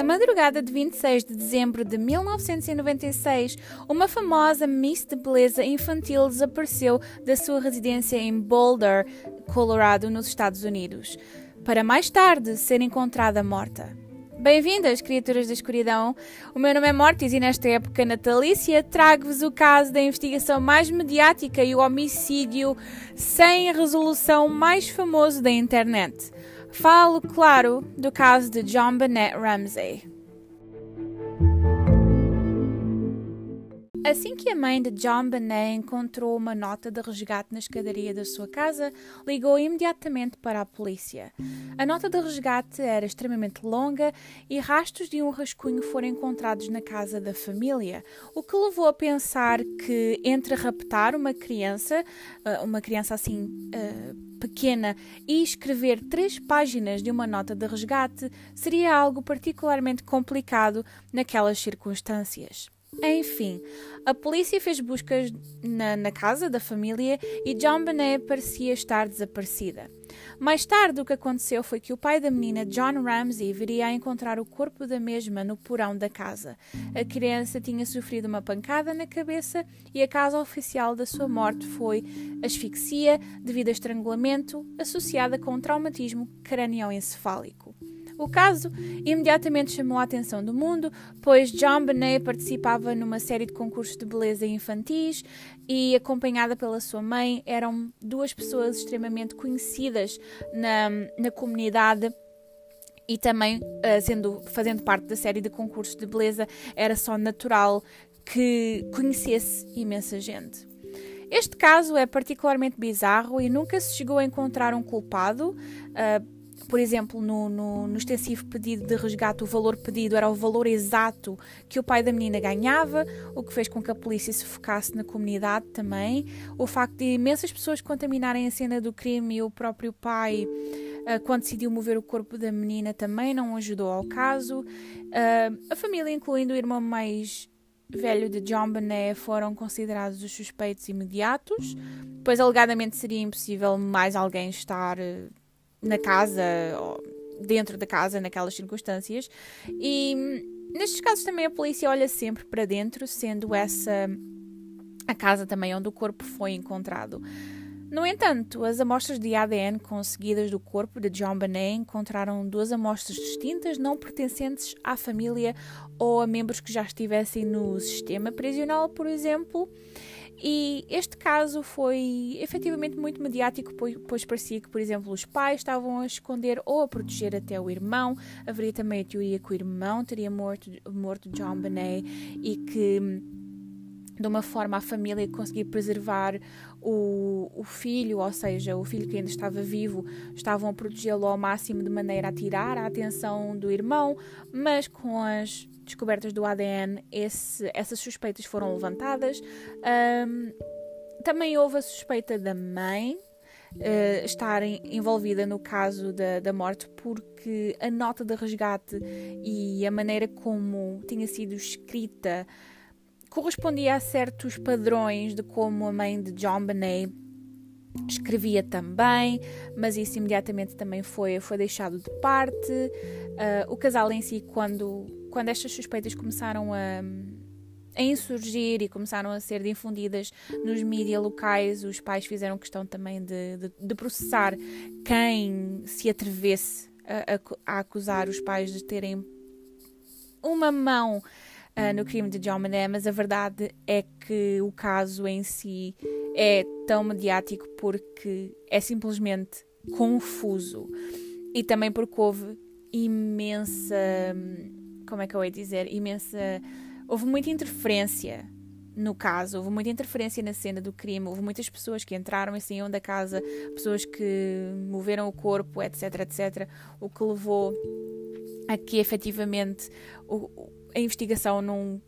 Na madrugada de 26 de dezembro de 1996, uma famosa Miss de beleza infantil desapareceu da sua residência em Boulder, Colorado, nos Estados Unidos, para mais tarde ser encontrada morta. Bem-vindas, criaturas da escuridão! O meu nome é Mortis e nesta época natalícia trago-vos o caso da investigação mais mediática e o homicídio sem resolução mais famoso da internet. Falo, claro, do caso de John Bennett Ramsey. Assim que a mãe de John Benet encontrou uma nota de resgate na escadaria da sua casa, ligou imediatamente para a polícia. A nota de resgate era extremamente longa e rastros de um rascunho foram encontrados na casa da família, o que levou a pensar que entre raptar uma criança, eh, uma criança assim eh, pequena, e escrever três páginas de uma nota de resgate seria algo particularmente complicado naquelas circunstâncias. Enfim, a polícia fez buscas na, na, casa da família e John Benet parecia estar desaparecida. Mais tarde, o que aconteceu foi que o pai da menina, John Ramsey, viria a encontrar o corpo da mesma no porão da casa. A criança tinha sofrido uma pancada na cabeça e a causa oficial da sua morte foi asfixia devido a estrangulamento associada com um traumatismo crânioencefálico. O caso imediatamente chamou a atenção do mundo, pois John Benet participava numa série de concursos de beleza infantis e, acompanhada pela sua mãe, eram duas pessoas extremamente conhecidas na, na comunidade e também uh, sendo fazendo parte da série de concursos de beleza era só natural que conhecesse imensa gente. Este caso é particularmente bizarro e nunca se chegou a encontrar um culpado. Uh, por exemplo, no, no, no, extensivo pedido de resgate, o valor pedido era o valor exato que o pai da menina ganhava, o que fez com que a polícia se focasse na comunidade também. O facto de imensas pessoas contaminarem a cena do crime e o próprio pai, uh, quando decidiu mover o corpo da menina, também não ajudou ao caso. Uh, a família, incluindo o irmão mais velho de John Benet foram considerados os suspeitos imediatos, pois alegadamente seria impossível mais alguém estar uh, na casa, dentro da casa, naquelas circunstâncias. E nestes casos também a polícia olha sempre para dentro, sendo essa a casa também onde o corpo foi encontrado. No entanto, as amostras de ADN conseguidas do corpo de John Benet encontraram duas amostras distintas não pertencentes à família ou a membros que já estivessem no sistema prisional, por exemplo. E este caso foi efetivamente muito mediático, pois parecia que, por exemplo, os pais estavam a esconder ou a proteger até o irmão. Haveria também a teoria que o irmão teria morto, morto John Benet e que de uma forma a família conseguir preservar o, o filho, ou seja, o filho que ainda estava vivo, estavam a protegê-lo ao máximo de maneira a tirar a atenção do irmão, mas com as descobertas do ADN, esse, essas suspeitas foram levantadas. Um, também houve a suspeita da mãe uh, estar envolvida no caso da, da morte, porque a nota de resgate e a maneira como tinha sido escrita correspondia a certos padrões de como a mãe de John Benet escrevia também, mas isso imediatamente também foi, foi deixado de parte. Uh, o casal em si, quando, quando estas suspeitas começaram a, a insurgir e começaram a ser difundidas nos mídias locais, os pais fizeram questão também de, de, de processar quem se atrevesse a, a, a, acusar os pais de terem uma mão uh, no crime de John Mané, mas a verdade é que o caso em si é tão mediático porque é simplesmente confuso e também porque houve imensa. Como é que eu ia dizer? Imensa. Houve muita interferência no caso, houve muita interferência na cena do crime, houve muitas pessoas que entraram e saíam da casa, pessoas que moveram o corpo, etc, etc, o que levou a que efetivamente a investigação não,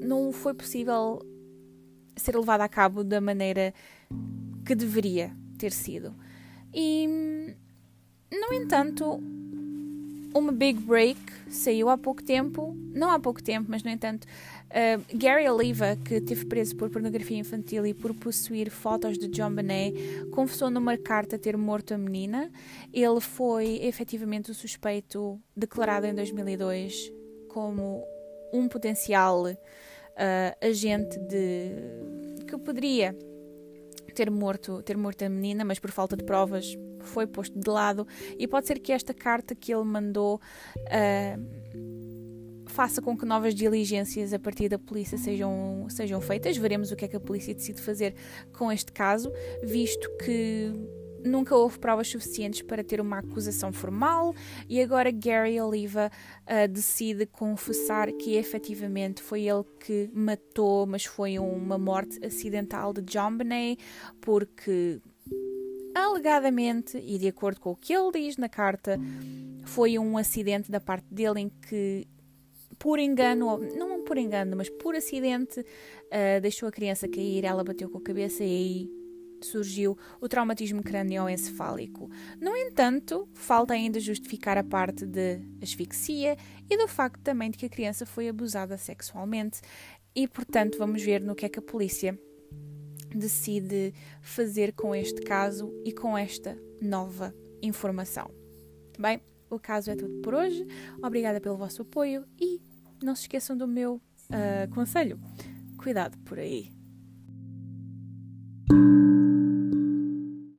não foi possível ser levada a cabo da maneira que deveria ter sido. E, no entanto, uma big break saiu há pouco tempo, não há pouco tempo, mas no entanto, uh, Gary Oliva, que teve preso por pornografia infantil e por possuir fotos de John Bonet, confessou numa carta ter morto a menina. Ele foi efetivamente o suspeito declarado em 2002 como um potencial uh, agente de que poderia ter morto, ter morto a menina, mas por falta de provas foi posto de lado. E pode ser que esta carta que ele mandou uh, faça com que novas diligências a partir da polícia sejam, sejam feitas. Veremos o que é que a polícia decide fazer com este caso, visto que nunca houve provas suficientes para ter uma acusação formal e agora Gary Oliva uh, decide confessar que efetivamente foi ele que matou, mas foi uma morte acidental de John Bonet, porque alegadamente, e de acordo com o que ele diz na carta, foi um acidente da parte dele em que por engano, não por engano, mas por acidente, uh, deixou a criança cair, ela bateu com a cabeça e aí surgiu o traumatismo cranioencefálico. No entanto, falta ainda justificar a parte de asfixia e do facto também de que a criança foi abusada sexualmente. E, portanto, vamos ver no que é que a polícia decide fazer com este caso e com esta nova informação. Bem, o caso é tudo por hoje. Obrigada pelo vosso apoio e não se esqueçam do meu uh, conselho. Cuidado por aí.